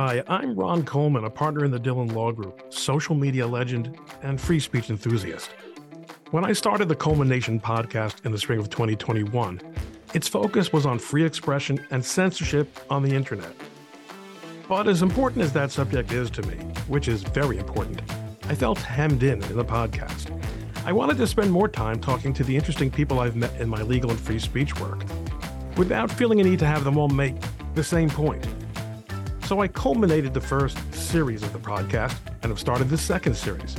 Hi, I'm Ron Coleman, a partner in the Dhillon Law Group, social media legend, and free speech enthusiast. When I started the Coleman Nation podcast in the spring of 2021, its focus was on free expression and censorship on the internet. But as important as that subject is to me, which is very important, I felt hemmed in in the podcast. I wanted to spend more time talking to the interesting people I've met in my legal and free speech work, without feeling a need to have them all make the same point. So I culminated the first series of the podcast and have started the second series.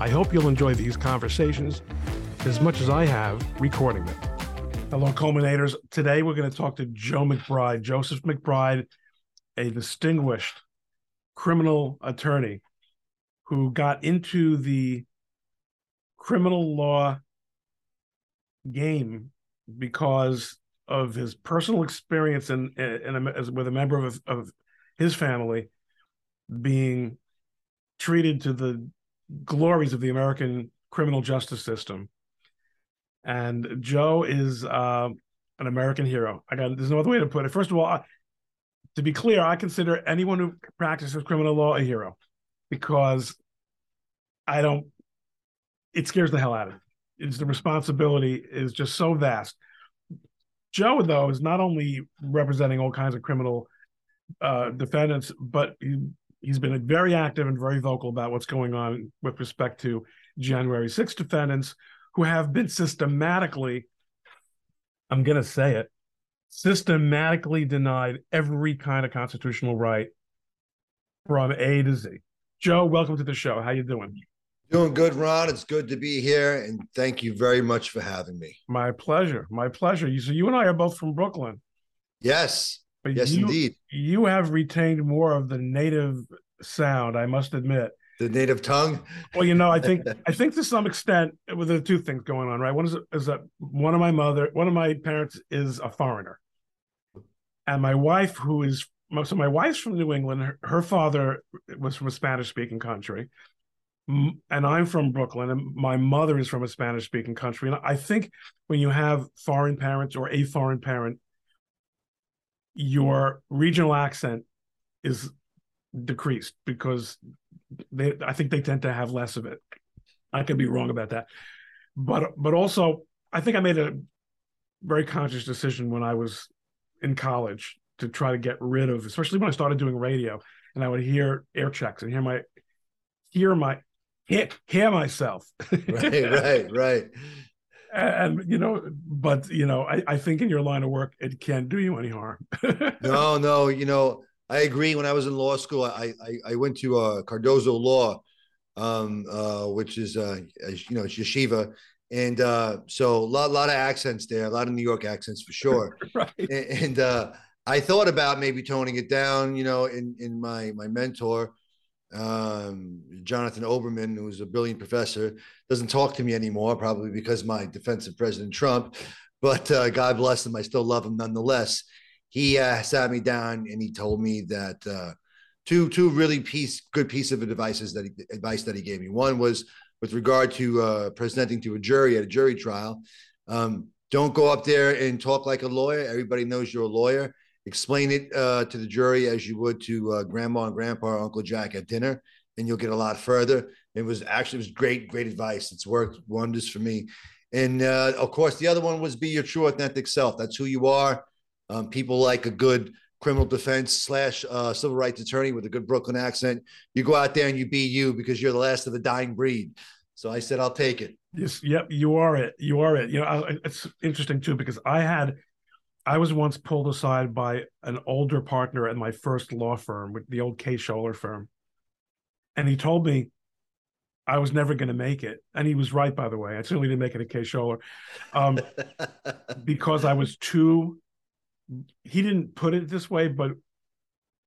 I hope you'll enjoy these conversations as much as I have recording them. Hello, culminators. Today we're going to talk to Joe McBride, Joseph McBride, a distinguished criminal attorney who got into the criminal law game because of his personal experience and with a member of, of his family being treated to the glories of the American criminal justice system. And Joe is uh, an American hero. I got there's no other way to put it. First of all, I, to be clear, I consider anyone who practices criminal law a hero because I don't. It scares the hell out of me. It's the responsibility is just so vast. Joe, though, is not only representing all kinds of criminal uh, defendants, but he, he's been very active and very vocal about what's going on with respect to January 6 defendants who have been systematically, I'm going to say it, systematically denied every kind of constitutional right from A to Z. Joe, welcome to the show. How you doing? Doing good, Ron. It's good to be here, and thank you very much for having me. My pleasure. My pleasure. You, so you and I are both from Brooklyn. Yes. But yes, you, indeed. You have retained more of the native sound, I must admit. The native tongue. Well, you know, I think I think to some extent, well, there are two things going on, right? One is is that one of my mother, one of my parents is a foreigner, and my wife, who is so my wife's from New England. Her, her father was from a Spanish-speaking country, and I'm from Brooklyn, and my mother is from a Spanish-speaking country. And I think when you have foreign parents or a foreign parent your regional accent is decreased because they I think they tend to have less of it. I could be wrong about that. But but also I think I made a very conscious decision when I was in college to try to get rid of, especially when I started doing radio and I would hear air checks and hear my hear my hear, hear myself. right, right, right and you know but you know I, I think in your line of work it can't do you any harm. No no you know i agree. When i was in law school i i, I went to uh, cardozo law um uh which is uh you know yeshiva. And uh so a lot, lot of accents there a lot of new york accents for sure. Right. And, and uh i thought about maybe toning it down you know in in my my mentor um, Jonathan Oberman, who's a brilliant professor, doesn't talk to me anymore, probably because my defense of President Trump. But uh, God bless him, I still love him nonetheless. He uh, sat me down and he told me that uh, two two really piece good piece of advices that he, advice that he gave me. One was with regard to uh, presenting to a jury at a jury trial. Um, don't go up there and talk like a lawyer. Everybody knows you're a lawyer explain it uh, to the jury as you would to uh, grandma and grandpa or uncle jack at dinner and you'll get a lot further. It was actually it was great great advice. It's worked wonders for me. And uh, of course the other one was be your true authentic self. That's who you are. Um, people like a good criminal defense slash uh, civil rights attorney with a good brooklyn accent. You go out there and you be you because you're the last of the dying breed. So i said i'll take it. Yes yep you are it. You are it. You know it's interesting too because i had I was once pulled aside by an older partner at my first law firm, the old Kaye Scholer firm. And he told me I was never going to make it. And he was right, by the way. I certainly didn't make it at Kaye Scholer um, because I was too, he didn't put it this way, but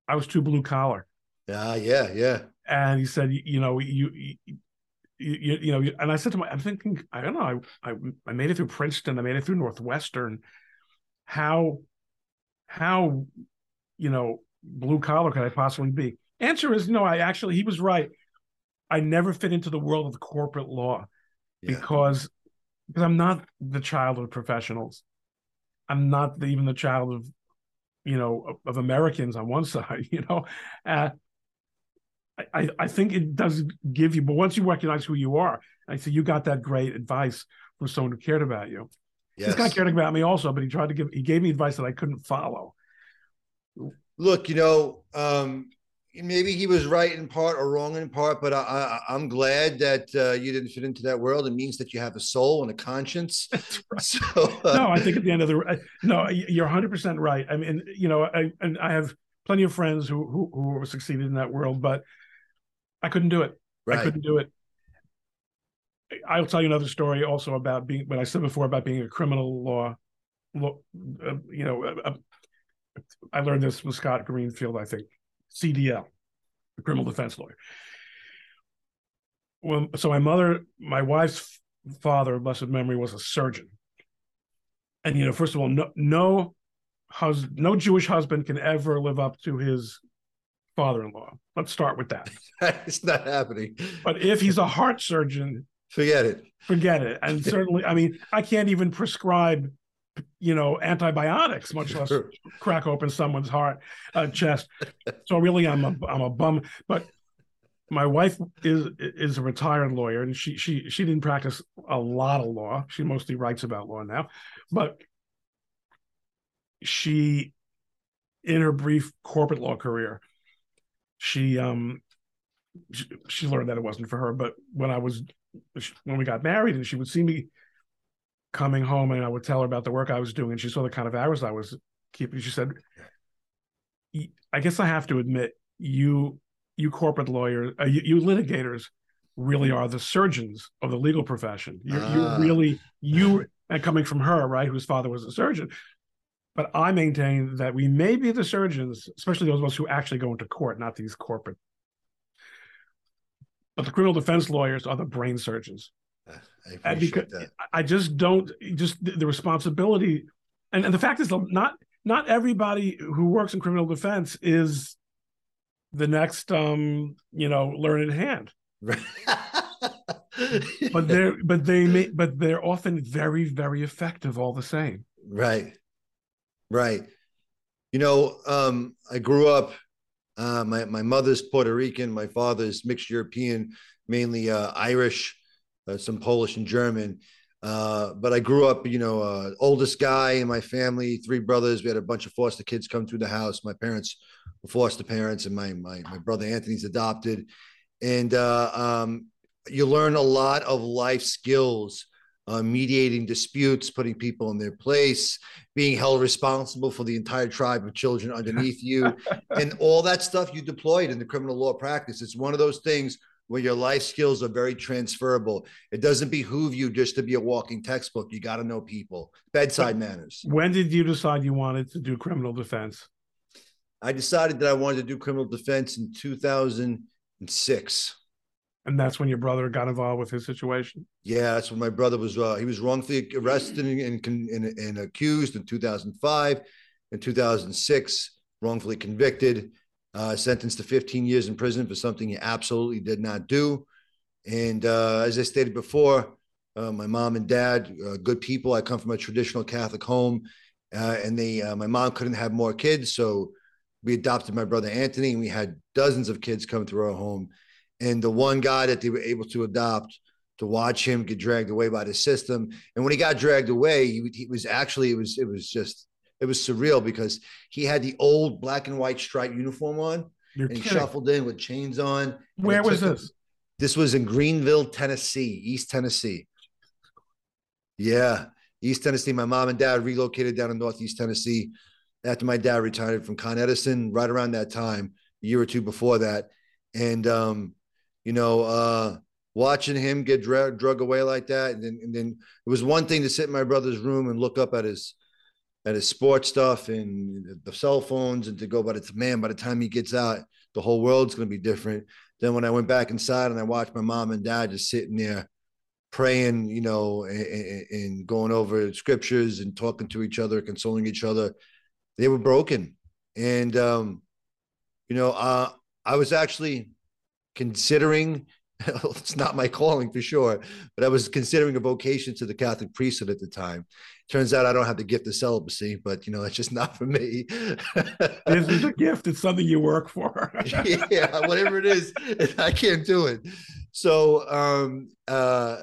I was too blue collar. Yeah, yeah, yeah. And he said, you know, you, you you, you, know, and I said to my, I'm thinking, I don't know, I, I, I made it through Princeton, I made it through Northwestern, how how you know blue collar could I possibly be? Answer is no. I actually he was right. I never fit into the world of corporate law yeah. because because I'm not the child of professionals. I'm not the, even the child of you know, of, of Americans on one side, you know, uh, I, I think it does give you, but once you recognize who you are, I say you got that great advice from someone who cared about you. Yes. This guy caring about me also, but he tried to give, he gave me advice that I couldn't follow. Look, you know, um, maybe he was right in part or wrong in part, but I, am glad that uh, you didn't fit into that world. It means that you have a soul and a conscience. Right. So, uh, no, I think at the end of the no, you're 100 percent right. I mean, you know, I and I have plenty of friends who who, who succeeded in that world, but I couldn't do it. Right. I couldn't do it. I'll tell you another story also about being what I said before about being a criminal law, law uh, you know, uh, uh, I learned this from Scott Greenfield, I think, CDL, the criminal defense lawyer. Well, so my mother, my wife's father, blessed memory, was a surgeon. And you know, first of all, no no hus- no Jewish husband can ever live up to his father-in-law. Let's start with that. it's not happening. But if he's a heart surgeon, forget it. Forget it. And certainly, I mean, I can't even prescribe, you know, antibiotics, much less crack open someone's heart, uh, chest. So really, I'm a I'm a bum. But my wife is is a retired lawyer, and she she she didn't practice a lot of law. She mostly writes about law now, but she, in her brief corporate law career, she um she, she learned that it wasn't for her. But when I was when we got married, and she would see me coming home, and I would tell her about the work I was doing, and she saw the kind of hours I was keeping. She said, "I guess I have to admit, you you corporate lawyers, uh, you, you, litigators, really are the surgeons of the legal profession. You, you ah. really you." And coming from her, right, whose father was a surgeon, but I maintain that we may be the surgeons, especially those of us who actually go into court, not these corporate. But the criminal defense lawyers are the brain surgeons. I because that. I just don't just the responsibility, and, and the fact is not not everybody who works in criminal defense is the next um you know learned hand. but they're but they may but they're often very very effective all the same. Right. Right. You know, um, I grew up. Uh, my my mother's Puerto Rican, my father's mixed European, mainly uh, Irish, uh, some Polish and German. Uh, but I grew up, you know, uh, oldest guy in my family, three brothers. We had a bunch of foster kids come through the house. My parents were foster parents, and my my my brother Anthony's adopted. And uh, um, you learn a lot of life skills uh, mediating disputes, putting people in their place, being held responsible for the entire tribe of children underneath you, and all that stuff you deployed in the criminal law practice. It's one of those things where your life skills are very transferable. It doesn't behoove you just to be a walking textbook. You got to know people, bedside manners. When did you decide you wanted to do criminal defense? I decided that I wanted to do criminal defense in 2006 and that's when your brother got involved with his situation. Yeah, that's when my brother was. Uh, he was wrongfully arrested and, and, and, accused in 2005. In 2006, wrongfully convicted, uh, sentenced to 15 years in prison for something he absolutely did not do. And uh, as I stated before, uh, my mom and dad, uh, good people. I come from a traditional Catholic home, uh, and they, my mom couldn't have more kids, so we adopted my brother Anthony, and we had dozens of kids come through our home and the one guy that they were able to adopt to watch him get dragged away by the system. And when he got dragged away, he, he, was actually it was it was just it was surreal because he had the old black and white striped uniform on You're and kidding. shuffled in with chains on. Where was this? Him, this was in Greeneville, Tennessee, East Tennessee. Yeah, East Tennessee. My mom and dad relocated down in Northeast Tennessee after my dad retired from Con Edison. Right around that time, a year or two before that, and um, you know, uh, watching him get drug, drug away like that. And then, and then it was one thing to sit in my brother's room and look up at his, at his sports stuff and the cell phones and to go, but it's man, by the time he gets out, the whole world's going to be different. Then when I went back inside and I watched my mom and dad just sitting there praying, you know, and, and going over scriptures and talking to each other, consoling each other, they were broken. And, um, you know, uh, I was actually considering it's not my calling for sure, but I was considering a vocation to the Catholic priesthood at the time. Turns out I don't have the gift of celibacy, but you know, it's just not for me. this is a gift. It's something you work for. yeah, whatever it is, I can't do it. So um, uh,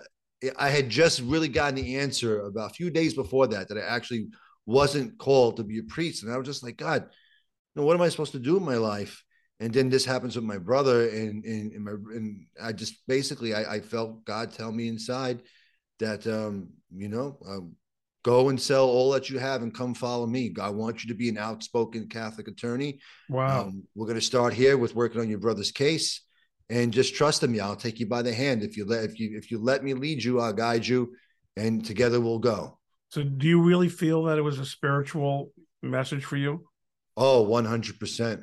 I had just really gotten the answer about a few days before that that I actually wasn't called to be a priest, and I was just like, God, you know, what am I supposed to do in my life? And then this happens with my brother, and and, and my and I just basically I, I felt God tell me inside that um, you know um, go and sell all that you have and come follow me. I want you to be an outspoken Catholic attorney. Wow. Um, we're going to start here with working on your brother's case and just trust me. I'll take you by the hand. If you let, if you, if you let me lead you, I'll guide you and together we'll go. So do you really feel that it was a spiritual message for you? Oh, 100%.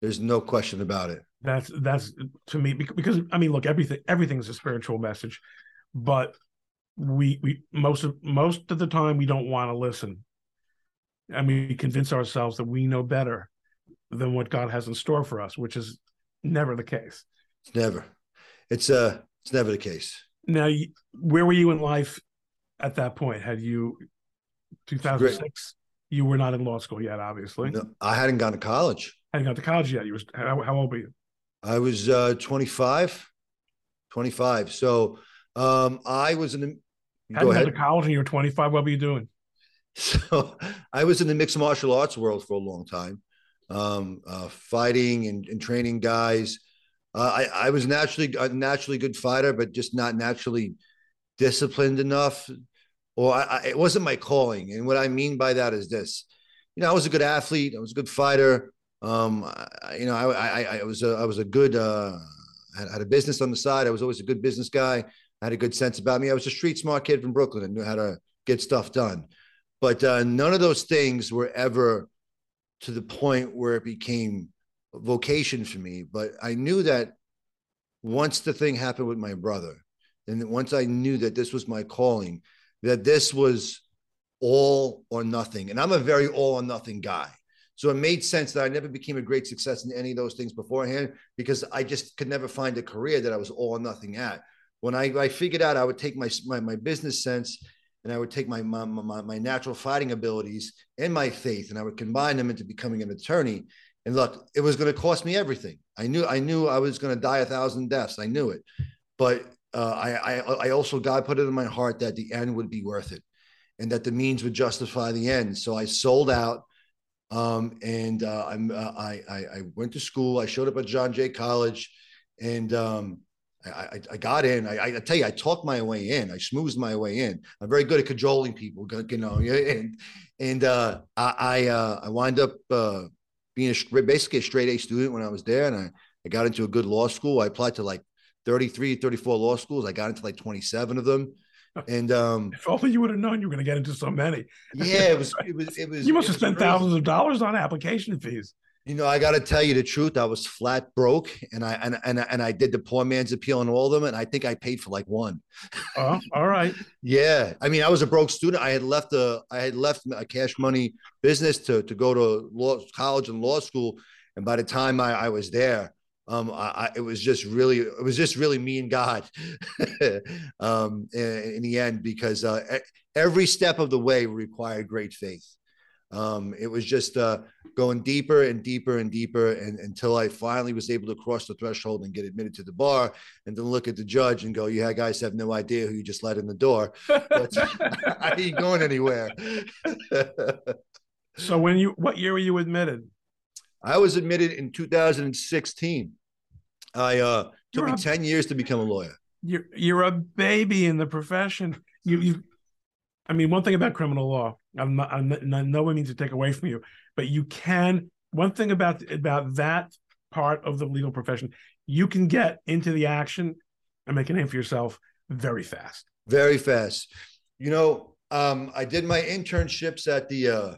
There's no question about it. That's, that's to me, because I mean, look, everything, everything's a spiritual message, but we we most of most of the time we don't want to listen. And we convince ourselves that we know better than what god has in store for us which is never the case. It's never. It's uh it's never the case. Now where were you in life at that point? Had you 2006 you were not in law school yet obviously. No, i hadn't gone to college. I hadn't gone to college yet. You was how, how old were you? I was uh 25 25 so um, I was in Hadn't gone to college and you were 25. What were you doing? So I was in the mixed martial arts world for a long time, um, uh, fighting and, and, training guys. Uh, I, I, was naturally a naturally good fighter, but just not naturally disciplined enough, or I, I, it wasn't my calling. And what I mean by that is this: you know, I was a good athlete, I was a good fighter. Um, you know, I, I, was a, I was a good, uh, had, had a business on the side. I was always a good business guy I had a good sense about me. I was a street smart kid from Brooklyn and knew how to get stuff done. But uh, none of those things were ever to the point where it became vocation for me. But I knew that once the thing happened with my brother, and once I knew that this was my calling, that this was all or nothing. And I'm a very all or nothing guy. So it made sense that I never became a great success in any of those things beforehand because I just could never find a career that I was all or nothing at when I, I figured out I would take my, my, my business sense and I would take my, my, my, my natural fighting abilities and my faith and I would combine them into becoming an attorney. And look, it was going to cost me everything. I knew, I knew I was going to die a thousand deaths. I knew it, but uh, I, I, also, God put it in my heart that the end would be worth it and that the means would justify the end. So I sold out. Um, and uh, I'm, uh, I, I, I went to school. I showed up at John Jay College and um, I, I, got in. I, I tell you, I talked my way in. I smoothed my way in. I'm very good at cajoling people, you know. And and uh, I I, uh, I wind up being a, basically a straight A student when I was there, and I, I got into a good law school. I applied to like 33, 34 law schools. I got into like 27 of them. And um, if only you would have known you were going to get into so many. Yeah, it was. It was. It was. You must have spent crazy. thousands of dollars on application fees. You know, I got to tell you the truth. I was flat broke, and I and and and I did the poor man's appeal on all of them, and I think I paid for like one. Oh, all right. yeah, I mean, I was a broke student. I had left a I had left a cash money business to to go to law college and law school, and by the time I, I was there, um, I, I, it was just really it was just really me and God, um, in, in, the end because uh, every step of the way required great faith. Um, it was just uh, going deeper and deeper and deeper and, until I finally was able to cross the threshold and get admitted to the bar and then look at the judge and go, yeah, guys have no idea who you just let in the door. But I ain't going anywhere. so when you, what year were you admitted? I was admitted in 2016. I uh, took me a, 10 years to become a lawyer. You're, you're a baby in the profession. You, you, I mean, one thing about criminal law, I'm not, I'm not, no one means to take away from you, but you can. One thing about about that part of the legal profession, you can get into the action and make a name for yourself very fast. Very fast. You know, um, I did my internships at the uh,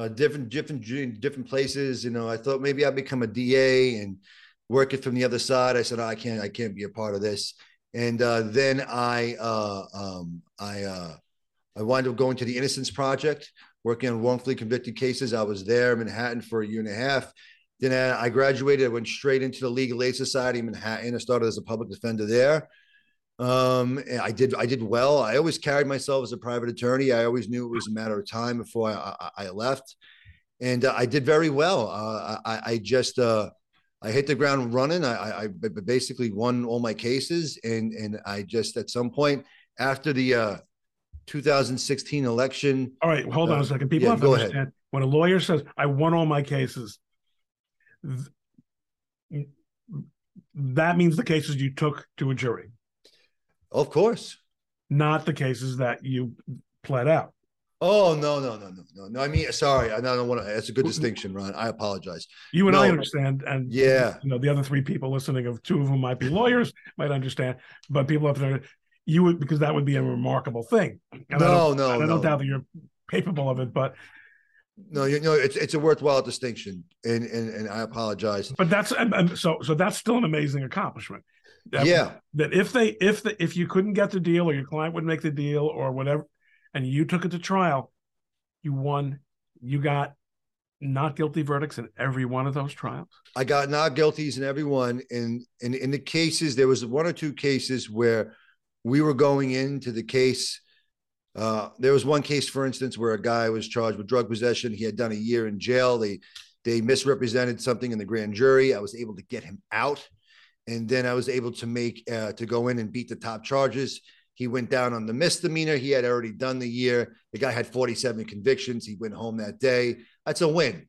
uh, different different different places. You know, I thought maybe I'd become a DA and work it from the other side. I said, oh, I can't, I can't be a part of this. And uh, then I, uh, um, I, uh, I wound up going to the Innocence Project, working on wrongfully convicted cases. I was there in Manhattan for a year and a half. Then I graduated. I went straight into the Legal Aid Society in Manhattan. I started as a public defender there. Um, I did I did well. I always carried myself as a private attorney. I always knew it was a matter of time before I, I, I left, and uh, I did very well. Uh, I, I just uh, I hit the ground running. I, I, basically won all my cases, and and I just at some point after the uh, 2016 election. All right, hold on a uh, second. People yeah, have to understand ahead. when a lawyer says, "I won all my cases," th- that means the cases you took to a jury. Of course. Not the cases that you pled out. Oh no no no no no no! I mean, sorry, I don't want to. That's a good distinction, Ron. I apologize. You and no. I understand, and yeah, you know the other three people listening, of two of them might be lawyers, might understand, but people up there, you would because that would be a remarkable thing. And no, no, I no. don't doubt that you're capable of it, but no, you know, it's it's a worthwhile distinction, and and, and I apologize. But that's so so that's still an amazing accomplishment. That, yeah. That if they if the if you couldn't get the deal or your client would make the deal or whatever, and you took it to trial, you won. You got not guilty verdicts in every one of those trials. I got not guilties in every one. And in in the cases, there was one or two cases where we were going into the case. Uh, there was one case, for instance, where a guy was charged with drug possession. He had done a year in jail. They they misrepresented something in the grand jury. I was able to get him out and then I was able to make uh, to go in and beat the top charges. He went down on the misdemeanor. He had already done the year. The guy had 47 convictions. He went home that day. That's a win.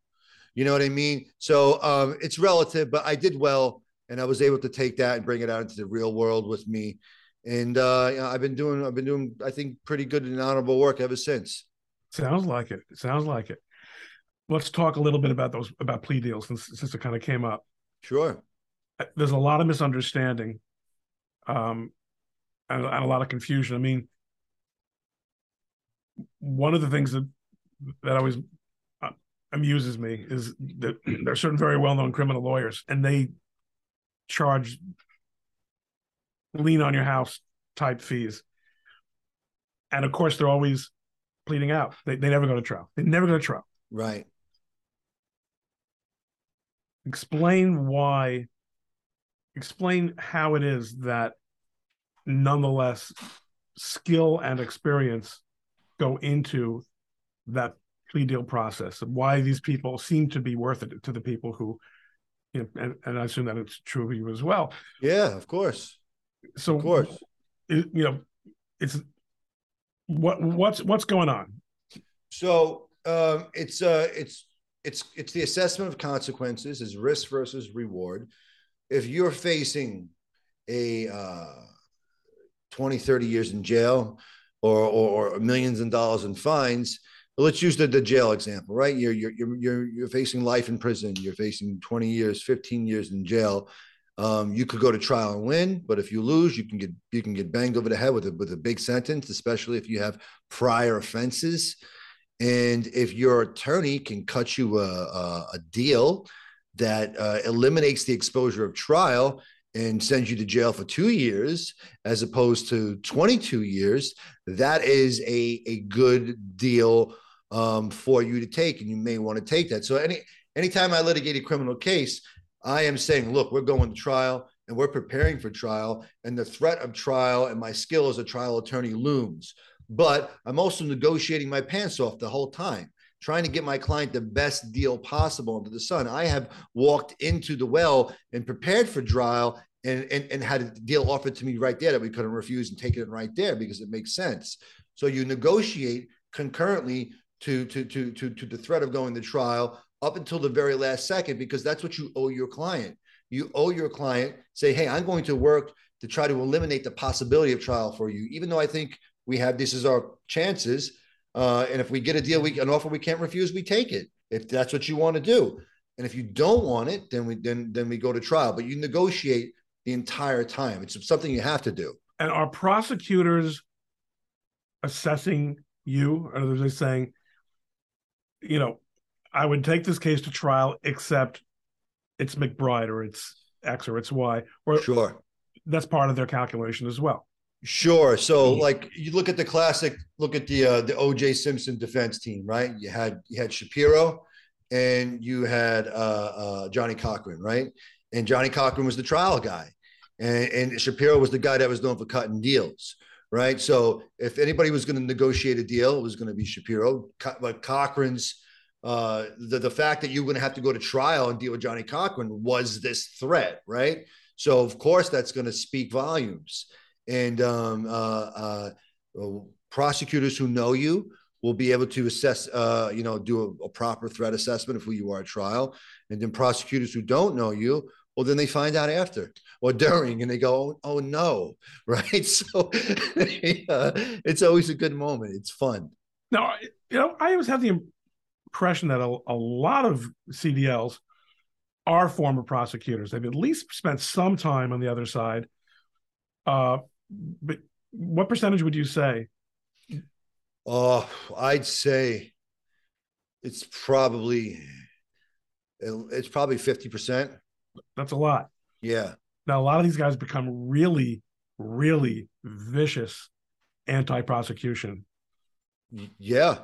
You know what I mean? So um, it's relative, but I did well, and I was able to take that and bring it out into the real world with me. And uh, you know, I've been doing, I've been doing, I think, pretty good and honorable work ever since. Sounds like it. Sounds like it. Let's talk a little bit about those about plea deals since since it kind of came up. Sure there's a lot of misunderstanding um, and, and, a lot of confusion. I mean, one of the things that that always uh, amuses me is that there are certain very well-known criminal lawyers, and they charge lien on your house type fees, and of course they're always pleading out. They they never go to trial. They never go to trial. Right. Explain why explain how it is that nonetheless skill and experience go into that plea deal process and why these people seem to be worth it to the people who you know and, and i assume that it's true of you as well. Yeah of course. So of course. it, you know it's what what's what's going on? So um it's uh it's it's it's the assessment of consequences is risk versus reward if you're facing a uh, 20, 30 years in jail or, or, or millions of dollars in fines, let's use the, the jail example, right? You're, you're, you're, you're facing life in prison. You're facing 20 years, 15 years in jail. Um, you could go to trial and win, but if you lose, you can get you can get banged over the head with a with a big sentence, especially if you have prior offenses. And if your attorney can cut you a, a, a deal that uh, eliminates the exposure of trial and sends you to jail for two years as opposed to 22 years, that is a, a good deal um, for you to take. And you may want to take that. So any anytime I litigate a criminal case, I am saying, look, we're going to trial and we're preparing for trial. And the threat of trial and my skill as a trial attorney looms. But I'm also negotiating my pants off the whole time trying to get my client the best deal possible under the sun. I have walked into the well and prepared for trial and, and, and had a deal offered to me right there that we couldn't refuse and taken it right there because it makes sense. So you negotiate concurrently to, to, to, to, to the threat of going to trial up until the very last second because that's what you owe your client. You owe your client, say, hey, I'm going to work to try to eliminate the possibility of trial for you, even though I think we have this is our chances uh, and if we get a deal, we an offer we can't refuse, we take it. If that's what you want to do, and if you don't want it, then we then then we go to trial. But you negotiate the entire time. It's something you have to do. And are prosecutors assessing you? Or are they saying, you know, I would take this case to trial, except it's McBride or it's X or it's Y, or sure, that's part of their calculation as well. Sure. So, like, you look at the classic, look at the uh, the OJ Simpson defense team, right? You had you had Shapiro, and you had uh, uh, Johnnie Cochran, right? And Johnnie Cochran was the trial guy, and, and Shapiro was the guy that was known for cutting deals, right? So if anybody was going to negotiate a deal, it was going to be Shapiro. But Cochran's uh, the the fact that you were going to have to go to trial and deal with Johnnie Cochran was this threat, right? So of course that's going to speak volumes, and um, uh, uh, prosecutors who know you will be able to assess, uh, you know, do a, a, proper threat assessment of who you are at trial. And then prosecutors who don't know you, well, then they find out after or during and they go, oh, oh no, right? So it's always a good moment. It's fun. No, you know, I always have the impression that a, a lot of CDLs are former prosecutors. They've at least spent some time on the other side. Uh, but what percentage would you say Oh, I'd say it's probably it's probably 50%. That's a lot. Yeah. Now a lot of these guys become really, really vicious anti-prosecution. Yeah.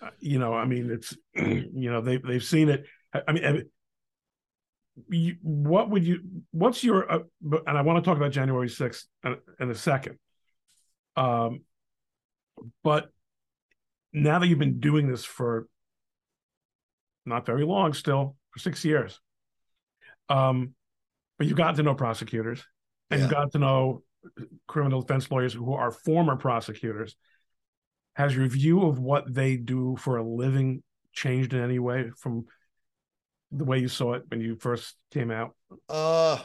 Uh, you know, I mean, it's you know they they've seen it. I mean, you, what would you? What's your? Uh, and I want to talk about January sixth in a second. Um, but now that you've been doing this for not very long still for six years um but you've gotten to know prosecutors and yeah. you've got to know criminal defense lawyers who are former prosecutors has your view of what they do for a living changed in any way from the way you saw it when you first came out uh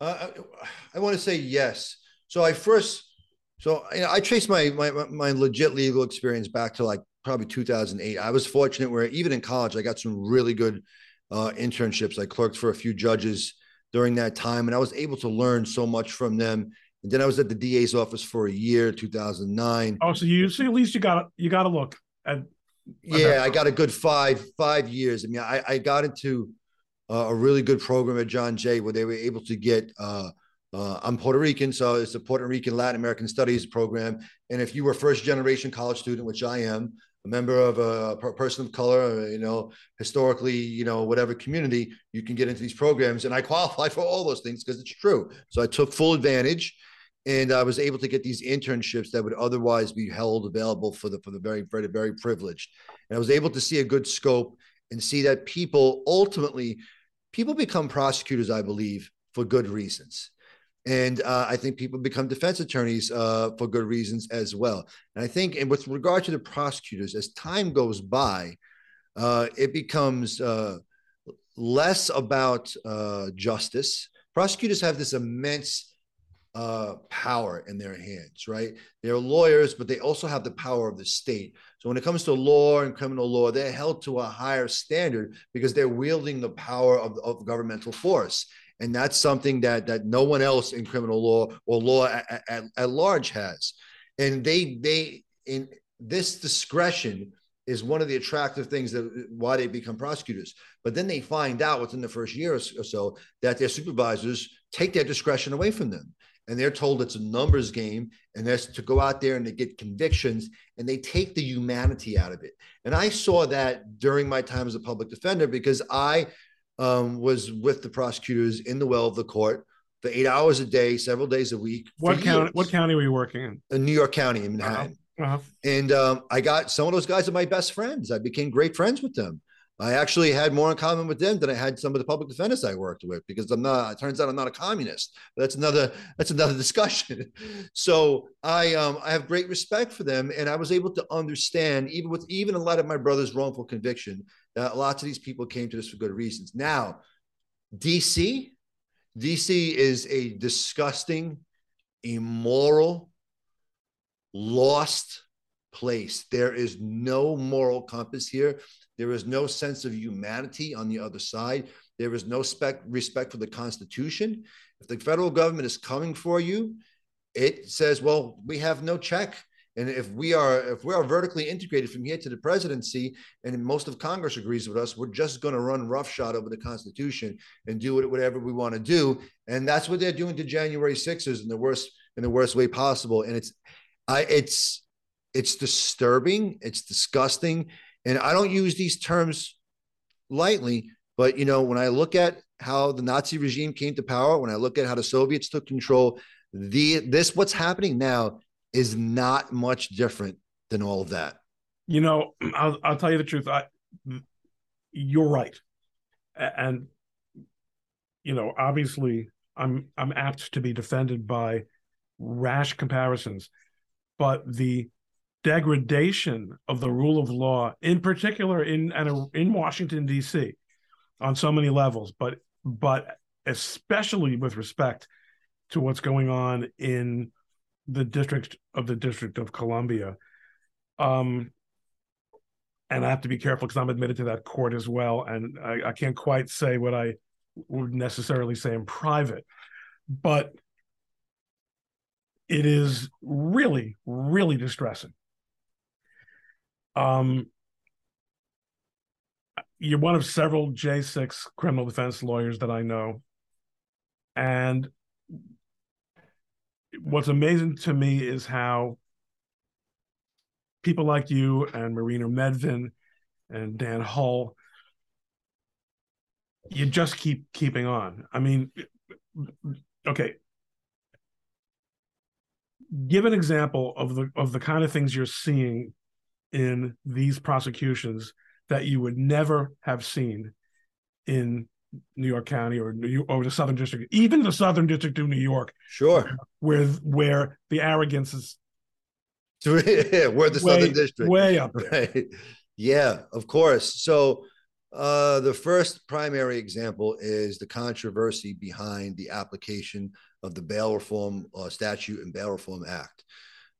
i, I want to say yes so i first so you know, I trace my, my my legit legal experience back to like probably 2008. I was fortunate where even in college I got some really good uh, internships. I clerked for a few judges during that time, and I was able to learn so much from them. And then I was at the DA's office for a year, 2009. Oh, so you so at least you got you got to look at. Yeah, I got a good five five years. I mean, I, I got into uh, a really good program at John Jay where they were able to get. Uh, uh, I'm Puerto Rican, so it's a Puerto Rican Latin American Studies program. And if you were first generation college student, which I am, a member of a person of color, uh, you know, historically, you know, whatever community, you can get into these programs. And I qualify for all those things because it's true. So I took full advantage and I was able to get these internships that would otherwise be held available for the for the very very very privileged. And I was able to see a good scope and see that people ultimately people become prosecutors, I believe, for good reasons. And uh, I think people become defense attorneys uh, for good reasons as well. And I think, and with regard to the prosecutors, as time goes by, uh, it becomes uh, less about uh, justice. Prosecutors have this immense uh, power in their hands, right? They're lawyers, but they also have the power of the state. So when it comes to law and criminal law, they're held to a higher standard because they're wielding the power of, of governmental force and that's something that that no one else in criminal law or law at, at, at large has and they they in this discretion is one of the attractive things that why they become prosecutors but then they find out within the first year or so that their supervisors take their discretion away from them and they're told it's a numbers game and that's to go out there and they get convictions and they take the humanity out of it and i saw that during my time as a public defender because i um, was with the prosecutors in the well of the court for eight hours a day, several days a week. What county? Years. What county were you working in? In New York County, in Manhattan. Uh-huh. Uh-huh. And um, I got some of those guys are my best friends. I became great friends with them. I actually had more in common with them than I had some of the public defenders I worked with because I'm not. It turns out I'm not a communist. That's another. That's another discussion. so I um, I have great respect for them, and I was able to understand even with even a lot of my brother's wrongful conviction that lots of these people came to this for good reasons. Now, DC, DC is a disgusting, immoral, lost place. There is no moral compass here. There is no sense of humanity on the other side. There is no spec- respect for the Constitution. If the federal government is coming for you, it says, well, we have no check and if we are if we are vertically integrated from here to the presidency, and most of Congress agrees with us, we're just going to run roughshod over the Constitution and do whatever we want to do. And that's what they're doing to January 6ers in the worst in the worst way possible. And it's I it's it's disturbing, it's disgusting. And I don't use these terms lightly. But you know, when I look at how the Nazi regime came to power, when I look at how the Soviets took control, the this what's happening now is not much different than all of that. You know, I'll, I'll tell you the truth. I, you're right, and you know, obviously, I'm I'm apt to be defended by rash comparisons, but the degradation of the rule of law, in particular in in Washington D.C., on so many levels, but but especially with respect to what's going on in the district of the District of Columbia. Um, and I have to be careful because I'm admitted to that court as well, and I, I can't quite say what I would necessarily say in private, but it is really, really distressing. Um, you're one of several J6 criminal defense lawyers that I know. And what's amazing to me is how people like you and Marina Medvin and Dan Hull, you just keep keeping on. I mean, okay. Give an example of the of the kind of things you're seeing in these prosecutions that you would never have seen in New York County or New or the Southern District, even the Southern District of New York. Sure. Where where the arrogance is we're the way, Southern District. Way up there. Right. Yeah, of course. So uh, the first primary example is the controversy behind the application of the bail reform uh, statute and bail reform act.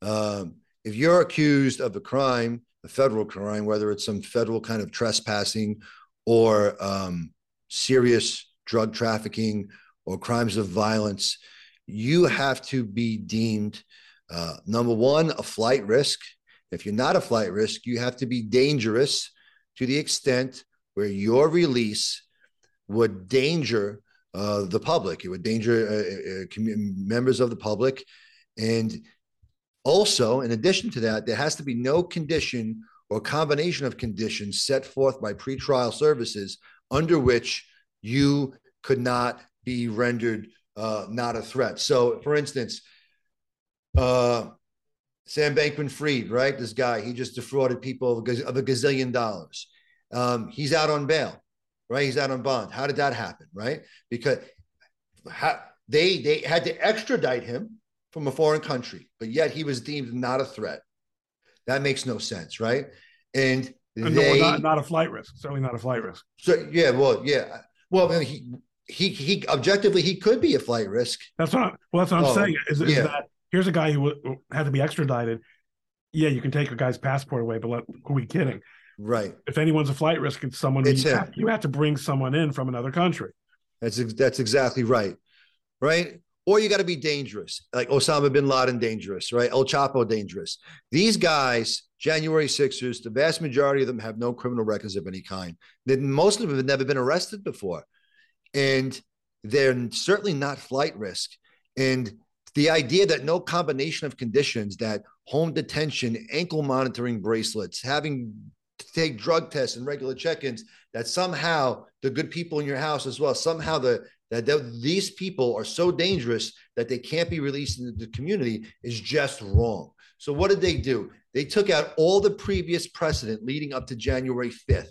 Um, if you're accused of a crime, a federal crime, whether it's some federal kind of trespassing or um, serious drug trafficking or crimes of violence, you have to be deemed uh, number one, a flight risk. If you're not a flight risk, you have to be dangerous to the extent where your release would danger uh, the public. It would danger uh, uh, members of the public. And also, in addition to that, there has to be no condition or combination of conditions set forth by pretrial services under which you could not be rendered uh, not a threat. So, for instance, uh, Sam Bankman Fried, right? This guy, he just defrauded people of a, gazillion dollars. Um, he's out on bail, right? He's out on bond. How did that happen, right? Because how, they they had to extradite him from a foreign country, but yet he was deemed not a threat. That makes no sense, right? And, they, no, not, not a flight risk. Certainly not a flight risk. So yeah, well, yeah, well, he he he objectively he could be a flight risk. That's what. well, that's what I'm oh, saying. Is, is yeah. that here's a guy who had to be extradited. Yeah, you can take a guy's passport away, but let, who are we kidding? Right. If anyone's a flight risk, it's someone it's you, have, you have to bring someone in from another country. That's that's exactly right. Right. Or you got to be dangerous, like Osama bin Laden dangerous, right? El Chapo dangerous. These guys, January Sixers, the vast majority of them have no criminal records of any kind. Then most of them have never been arrested before. And they're certainly not flight risk. And the idea that no combination of conditions that home detention ankle monitoring bracelets having to take drug tests and regular check-ins that somehow the good people in your house as well somehow the that these people are so dangerous that they can't be released into the community is just wrong so what did they do they took out all the previous precedent leading up to january 5th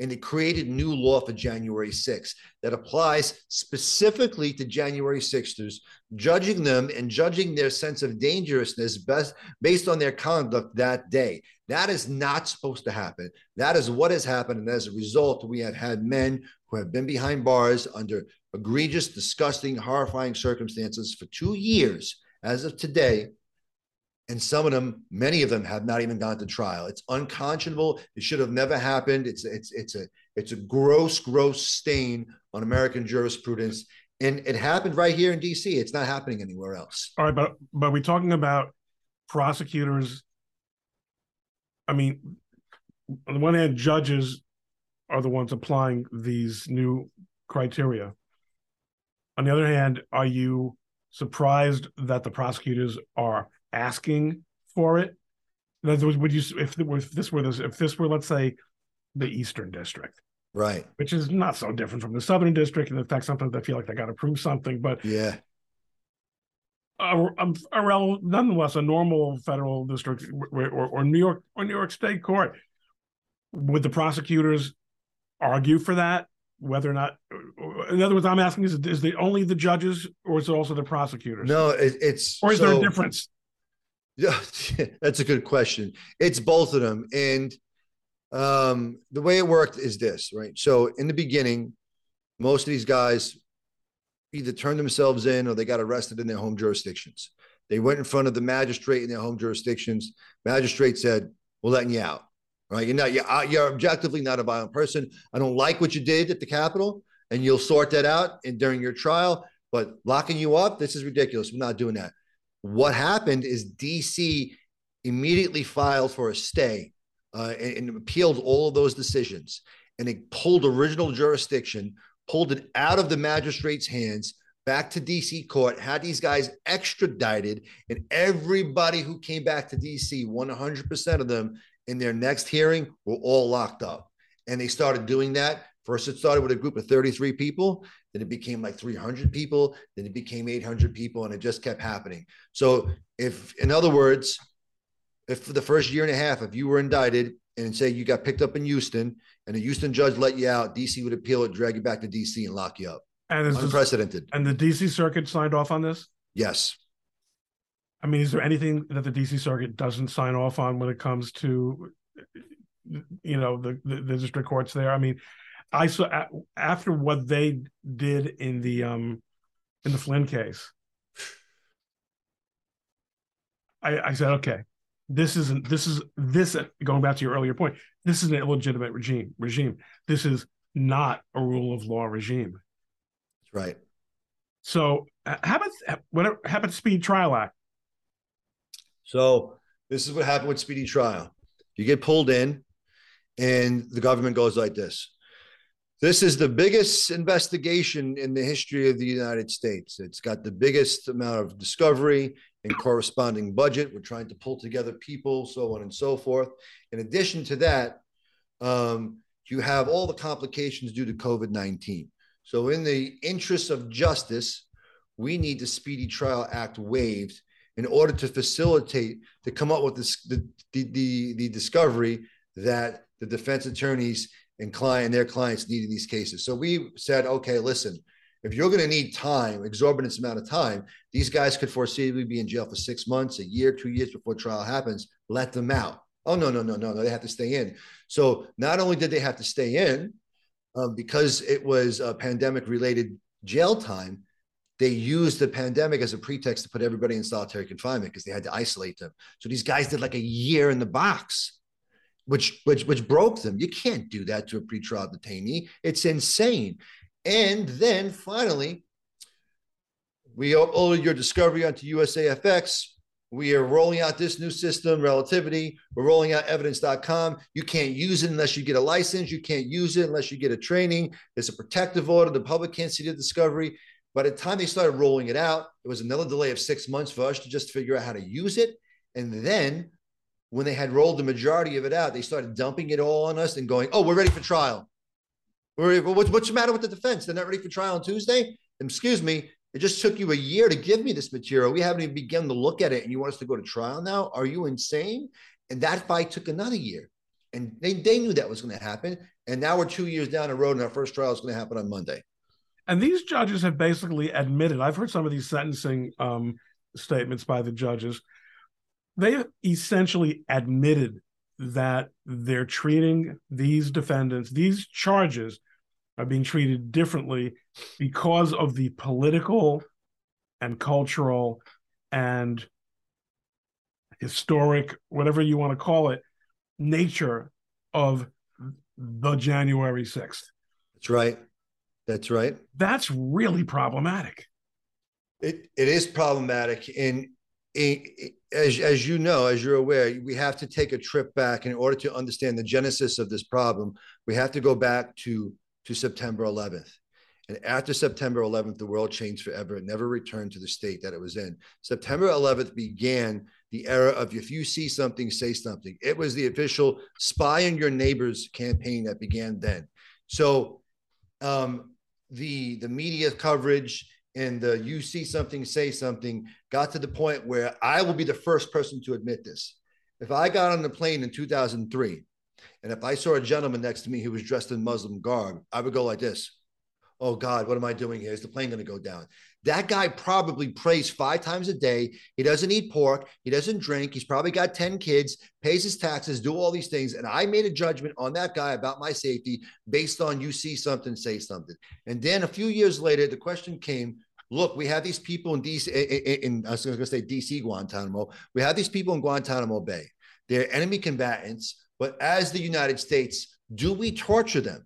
and it created new law for January 6th that applies specifically to January 6ers, judging them and judging their sense of dangerousness best based on their conduct that day. That is not supposed to happen. That is what has happened. And as a result, we have had men who have been behind bars under egregious, disgusting, horrifying circumstances for two years as of today and some of them many of them have not even gone to trial. It's unconscionable. It should have never happened. It's it's it's a it's a gross gross stain on american jurisprudence. And it happened right here in dc it's not happening anywhere else. All right but but we're talking about prosecutors. I mean on the one hand judges are the ones applying these new criteria on the other hand are you surprised that the prosecutors are asking for it? In other words, would you if, if this were this if this were let's say the Eastern District, Right. Which is not so different from the Southern District. And in fact, sometimes they feel like they got to prove something. But yeah, a, a, a, nonetheless, a normal federal district or, or, or New York or New York State court, would the prosecutors argue for that? Whether or not, in other words, I'm asking is is it only the judges or is it also the prosecutors? No, it, it's or is so, there a difference? Yeah, that's a good question. It's both of them, and um, the way it worked is this, right? So in the beginning, most of these guys either turned themselves in or they got arrested in their home jurisdictions. They went in front of the magistrate in their home jurisdictions. Magistrate said, "We're letting you out." Right? You're not. You're, uh, you're objectively not a violent person. I don't like what you did at the Capitol, and you'll sort that out in, during your trial. But locking you up, this is ridiculous. We're not doing that. What happened is DC immediately filed for a stay uh, and, and appealed all of those decisions, and it pulled original jurisdiction pulled it out of the magistrate's hands back to DC court, had these guys extradited, and everybody who came back to DC, 100% of them in their next hearing were all locked up. And they started doing that. First, it started with a group of 33 people, then it became like 300 people, then it became 800 people, and it just kept happening. So, if, in other words, if for the first year and a half, if you were indicted and say you got picked up in Houston and a Houston judge let you out, DC would appeal it, drag you back to DC, and lock you up. And is unprecedented. This, and the DC Circuit signed off on this. Yes. I mean, is there anything that the DC Circuit doesn't sign off on when it comes to, you know, the the, the district courts there? I mean, I saw after what they did in the um in the Flynn case. I, I said, okay, this isn't this is this going back to your earlier point this is an illegitimate regime regime this is not a rule of law regime that's right so how about what happened to speedy trial act so this is what happened with speedy trial you get pulled in and the government goes like this this is the biggest investigation in the history of the United States. It's got the biggest amount of discovery and corresponding budget. We're trying to pull together people, so on and so forth. In addition to that, um, you have all the complications due to COVID 19. So, in the interest of justice, we need the Speedy Trial Act waived in order to facilitate to come up with this, the, the, the, the discovery that the defense attorneys and client their clients need in these cases. So we said, okay, listen, if you're going to need time, exorbitant amount of time, these guys could foreseeably be in jail for six months, a year, two years before trial happens. Let them out. Oh no, no, no, no, no! They have to stay in. So not only did they have to stay in, um, because it was a pandemic-related jail time, they used the pandemic as a pretext to put everybody in solitary confinement because they had to isolate them. So these guys did like a year in the box, which which which broke them. You can't do that to a pretrial detainee. It's insane. And then finally, we uploaded oh, your discovery onto USAFX. We are rolling out this new system, Relativity. We're rolling out evidence.com. You can't use it unless you get a license. You can't use it unless you get a training. There's a protective order. The public can't see the discovery. By the time they started rolling it out, it was another delay of six months for us to just figure out how to use it. And then when they had rolled the majority of it out, they started dumping it all on us and going, oh, we're ready for trial. What's, what's the matter with the defense? They're not ready for trial on Tuesday? Excuse me. It just took you a year to give me this material. We haven't even begun to look at it, and you want us to go to trial now? Are you insane? And that fight took another year. And they, they knew that was going to happen. And now we're two years down the road, and our first trial is going to happen on Monday. And these judges have basically admitted, I've heard some of these sentencing um, statements by the judges. They essentially admitted that they're treating these defendants, these charges are being treated differently because of the political and cultural and historic, whatever you want to call it, nature of the January 6th. That's right. That's right. That's really problematic. It it is problematic. And as, as you know, as you're aware, we have to take a trip back in order to understand the genesis of this problem. We have to go back to, to September 11th. And after September 11th, the world changed forever. It never returned to the state that it was in. September 11th began the era of if you see something, say something. It was the official spy on your neighbors campaign that began then. So um, the the media coverage and the you see something, say something got to the point where I will be the first person to admit this. If I got on the plane in 2003 and if I saw a gentleman next to me who was dressed in Muslim garb, I would go like this. Oh God, what am I doing here? Is the plane going to go down? That guy probably prays five times a day. He doesn't eat pork. He doesn't drink. He's probably got 10 kids, pays his taxes, do all these things. And I made a judgment on that guy about my safety based on you see something, say something. And then a few years later, the question came, look, we have these people in DC, in, in I was going to say DC Guantanamo. We have these people in Guantanamo Bay. They're enemy combatants. But as the United States, do we torture them?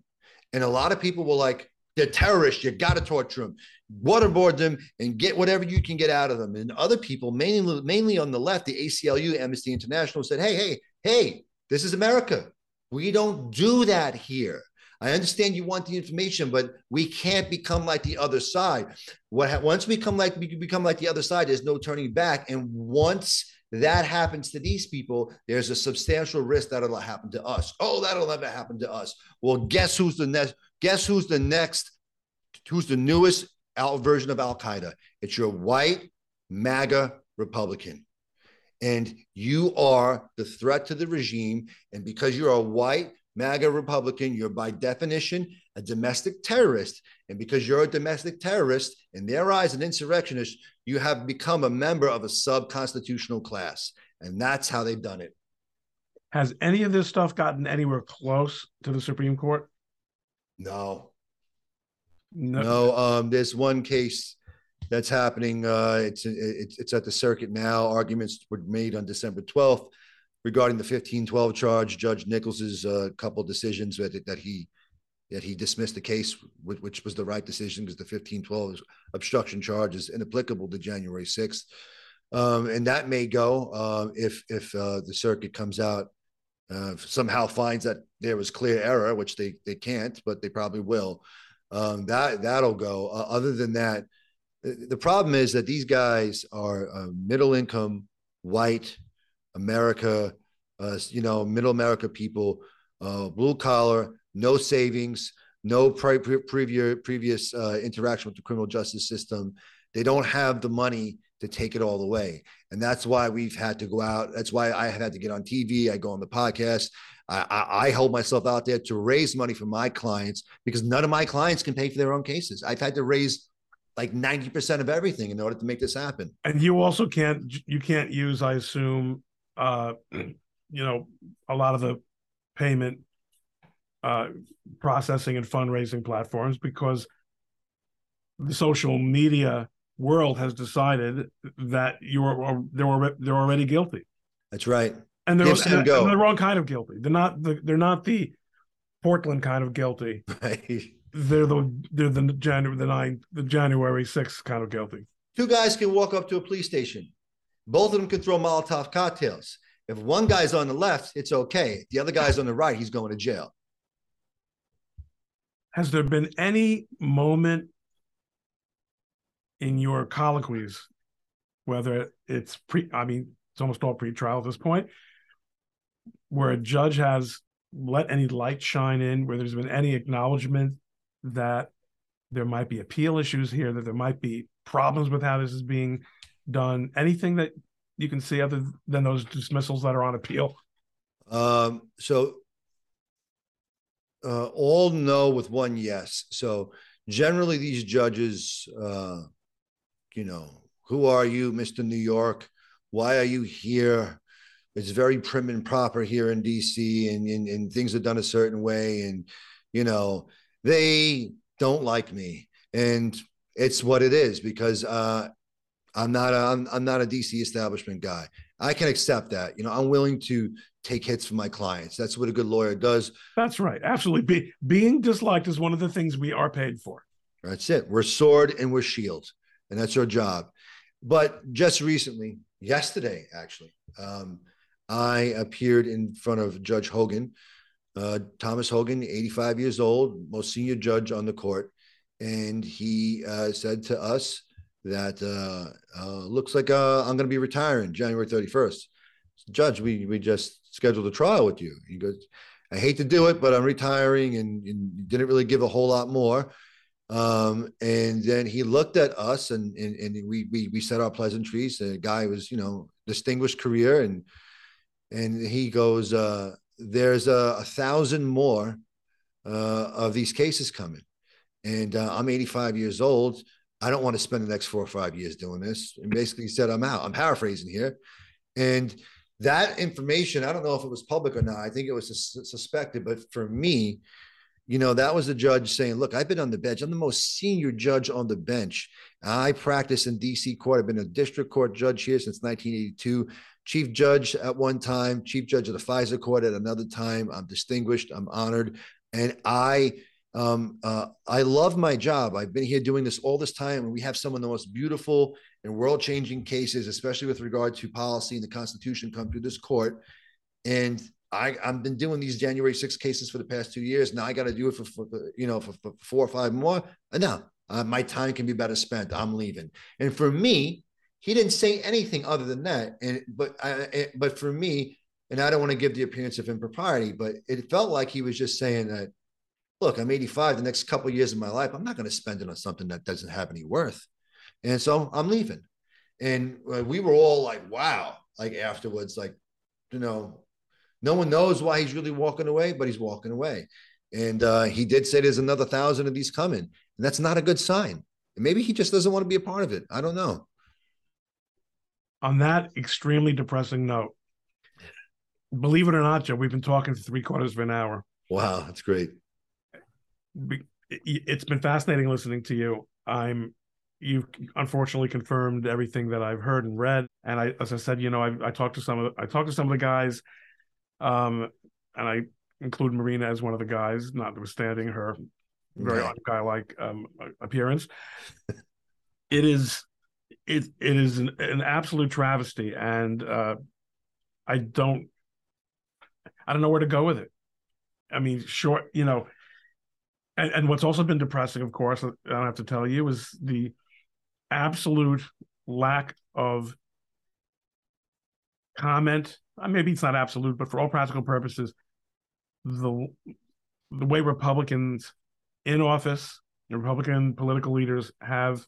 And a lot of people were like, they're terrorists. You got to torture them, waterboard them, and get whatever you can get out of them. And other people, mainly mainly on the left, the ACLU, Amnesty International, said, "Hey, hey, hey, this is America. We don't do that here." I understand you want the information, but we can't become like the other side. What once we become like we become like the other side, there's no turning back. And once that happens to these people, there's a substantial risk that'll happen to us. Oh, that'll never happen to us. Well, guess who's the next? Guess who's the next? Who's the newest version of Al Qaeda? It's your white MAGA Republican. And you are the threat to the regime. And because you're a white MAGA Republican, you're by definition a domestic terrorist. And because you're a domestic terrorist, in their eyes, an insurrectionist, you have become a member of a sub constitutional class. And that's how they've done it. Has any of this stuff gotten anywhere close to the Supreme Court? No. No. no um, there's one case that's happening. Uh, it's, it's it's at the circuit now. Arguments were made on December 12th regarding the 1512 charge. Judge Nichols's uh, couple decisions that that he that he dismissed the case, which was the right decision because the 1512 obstruction charge is inapplicable to January 6th. Um, and that may go uh, if if uh, the circuit comes out uh, somehow finds that there was clear error, which they they can't, but they probably will. Um, that that'll go. Uh, other than that, the problem is that these guys are uh, middle income, white, America, uh, you know, middle America people, blue collar, no savings, no pre- pre- previous previous uh, interaction with the criminal justice system. They don't have the money to take it all away, and that's why we've had to go out. That's why I have had to get on TV. I go on the podcast. I, I, I hold myself out there to raise money for my clients because none of my clients can pay for their own cases. I've had to raise like 90% of everything in order to make this happen. And you also can't you can't use, I assume, uh, you know, a lot of the payment uh, processing and fundraising platforms because the social media world has decided that you are they're they're already guilty. That's right. And they're, and, and they're the wrong kind of guilty. They're not the, they're not the Portland kind of guilty. Right. They're the they're the January the nine the January sixth kind of guilty. Two guys can walk up to a police station. Both of them can throw Molotov cocktails. If one guy's on the left, it's okay. The other guy's on the right, he's going to jail. Has there been any moment in your colloquies, whether it's pre, I mean, it's almost all pre-trial at this point, where a judge has let any light shine in, where there's been any acknowledgement that there might be appeal issues here, that there might be problems with how this is being done, anything that you can see other than those dismissals that are on appeal? Um, so uh, all no with one yes. So generally, these judges, uh, you know, who are you, Mr. New York? Why are you here? It's very prim and proper here in DC, and, and, and things are done a certain way. And, you know, they don't like me. And it's what it is because uh, I'm not a, I'm, I'm not a DC establishment guy. I can accept that. You know, I'm willing to take hits from my clients. That's what a good lawyer does. That's right. Absolutely. Be, being disliked is one of the things we are paid for. That's it. We're sword and we're shield, and that's our job. But just recently, yesterday actually, um, I appeared in front of Judge Hogan, uh, Thomas Hogan, 85 years old, most senior judge on the court, and he uh, said to us that uh, uh looks like uh, I'm going to be retiring January 31st. Judge, we we just scheduled a trial with you. He goes, I hate to do it, but I'm retiring and, and didn't really give a whole lot more. Um, and then he looked at us and, and, and we, we, we said our pleasantries. The guy was, you know, distinguished career. And, and he goes, uh, there's a, a thousand more uh, of these cases coming. And uh, I'm 85 years old. I don't want to spend the next four or five years doing this. And basically he said, I'm out. I'm paraphrasing here. And that information, I don't know if it was public or not. I think it was suspected, but for me, you know, that was the judge saying, Look, I've been on the bench. I'm the most senior judge on the bench. I practice in DC court. I've been a district court judge here since 1982, chief judge at one time, chief judge of the FISA court at another time. I'm distinguished, I'm honored. And I, um, uh, I love my job. I've been here doing this all this time, and we have some of the most beautiful and world changing cases, especially with regard to policy and the Constitution, come through this court. And I, I've been doing these January 6 cases for the past two years. Now I got to do it for, for, you know, for, for, four or five more. No, uh, my time can be better spent. I'm leaving. And for me, he didn't say anything other than that. And, but, I, but for me, and I don't want to give the appearance of impropriety, but it felt like he was just saying that, look, I'm 85. The next couple of years of my life, I'm not going to spend it on something that doesn't have any worth. And so I'm leaving. And uh, we were all like, wow, like afterwards, like, you know, no one knows why he's really walking away, but he's walking away. And uh, he did say there's another thousand of these coming. And that's not a good sign. And maybe he just doesn't want to be a part of it. I don't know. On that extremely depressing note, believe it or not, Joe, we've been talking for three quarters of an hour. Wow, that's great. It's been fascinating listening to you. I'm you've unfortunately confirmed everything that I've heard and read. And I, as I said, you know, I, I talked to some of I talked to some of the guys, um, and I include Marina as one of the guys, notwithstanding her very yeah. guy like um, appearance. it is it it is an, an absolute travesty, and uh, I don't I don't know where to go with it. I mean, short, you know, and, and what's also been depressing, of course, I don't have to tell you, is the absolute lack of comment. Uh, maybe it's not absolute, but for all practical purposes, the the way Republicans in office, Republican political leaders have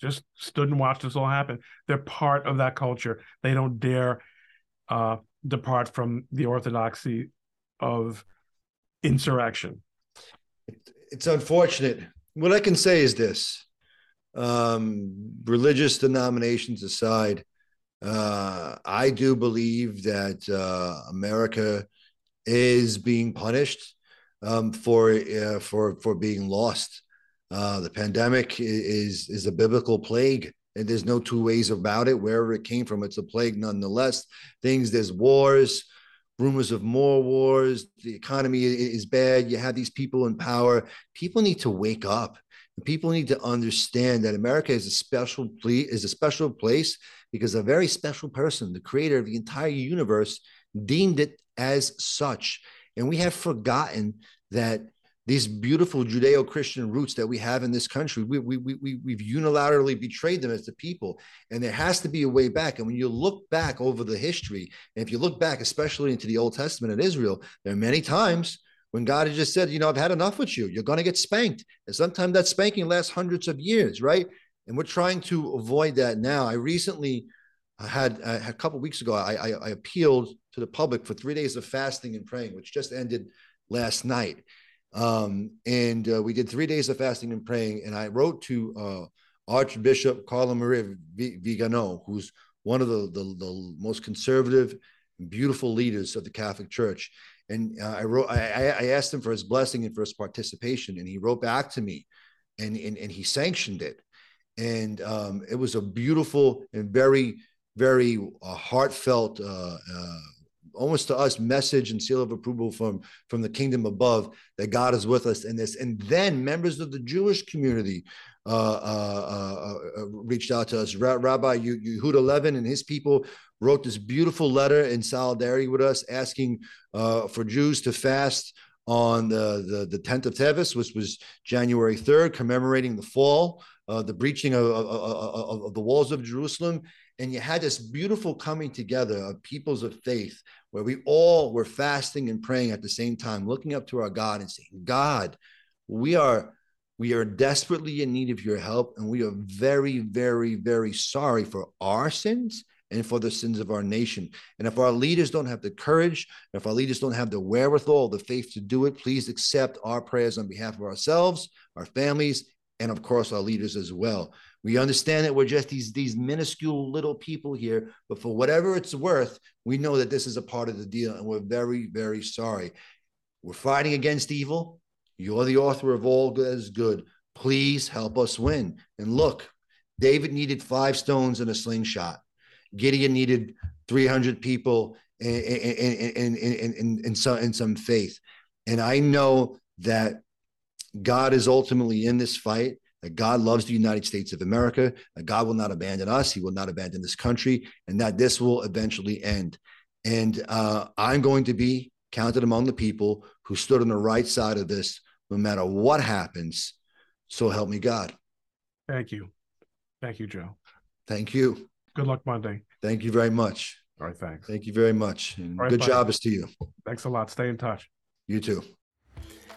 just stood and watched this all happen. They're part of that culture. They don't dare uh, depart from the orthodoxy of insurrection. It's unfortunate. What I can say is this um, religious denominations aside, uh, I do believe that uh, America is being punished um, for uh, for for being lost. Uh, the pandemic is is a biblical plague, and there's no two ways about it. Wherever it came from, it's a plague nonetheless. Things there's wars, rumors of more wars. The economy is bad. You have these people in power. People need to wake up people need to understand that America is a special ple- is a special place because a very special person, the creator of the entire universe, deemed it as such. And we have forgotten that these beautiful Judeo-Christian roots that we have in this country, we, we, we, we've unilaterally betrayed them as the people. And there has to be a way back. And when you look back over the history, and if you look back, especially into the Old Testament and Israel, there are many times when God has just said, you know, I've had enough with you. You're going to get spanked. And sometimes that spanking lasts hundreds of years, right? And we're trying to avoid that now. I recently had, I had a couple weeks ago, I, I, I, appealed to the public for three days of fasting and praying, which just ended last night. Um, and uh, we did three days of fasting and praying. And I wrote to uh, Archbishop Carlo Maria Vigano, who's one of the, the, the most conservative, beautiful leaders of the Catholic Church and uh, I wrote, I, I asked him for his blessing and for his participation, and he wrote back to me, and and, and he sanctioned it, and um, it was a beautiful and very very uh, heartfelt, uh, uh, almost to us, message and seal of approval from from the kingdom above that God is with us in this. And then members of the Jewish community uh, uh, uh, reached out to us. Rabbi Yehuda Levin and his people wrote this beautiful letter in solidarity with us, asking for Jews to fast on the, the, the 10th of Teves, which was January 3rd, commemorating the fall, uh, the breaching of, of, of, of, the walls of Jerusalem. and you had this beautiful coming together of peoples of faith where we all were fasting and praying at the same time, looking up to our God and saying, God, we are we are desperately in need of your help, and we are very, very, very sorry for our sins and for the sins of our nation. And if our leaders don't have the courage, if our leaders don't have the wherewithal, the faith to do it, please accept our prayers on behalf of ourselves, our families, and of course our leaders as well. We understand that we're just these these minuscule little people here, but for whatever it's worth, we know that this is a part of the deal, and we're very, very sorry. We're fighting against evil. You're the author of all that is good. Please help us win. And look, David needed five stones and a slingshot. Gideon needed 300 people and, and, and, and, and, some, and some faith. And I know that God is ultimately in this fight, that God loves the United States of America, that God will not abandon us, He will not abandon this country, and that this will eventually end. And uh, I'm going to be counted among the people who stood on the right side of this, no matter what happens. So help me God. Thank you. Thank you, Joe. Thank you. Good luck Monday. Thank you very much. All right, thanks. Thank you very much. right, good bye. job is to you. Thanks a lot. Stay in touch. You too.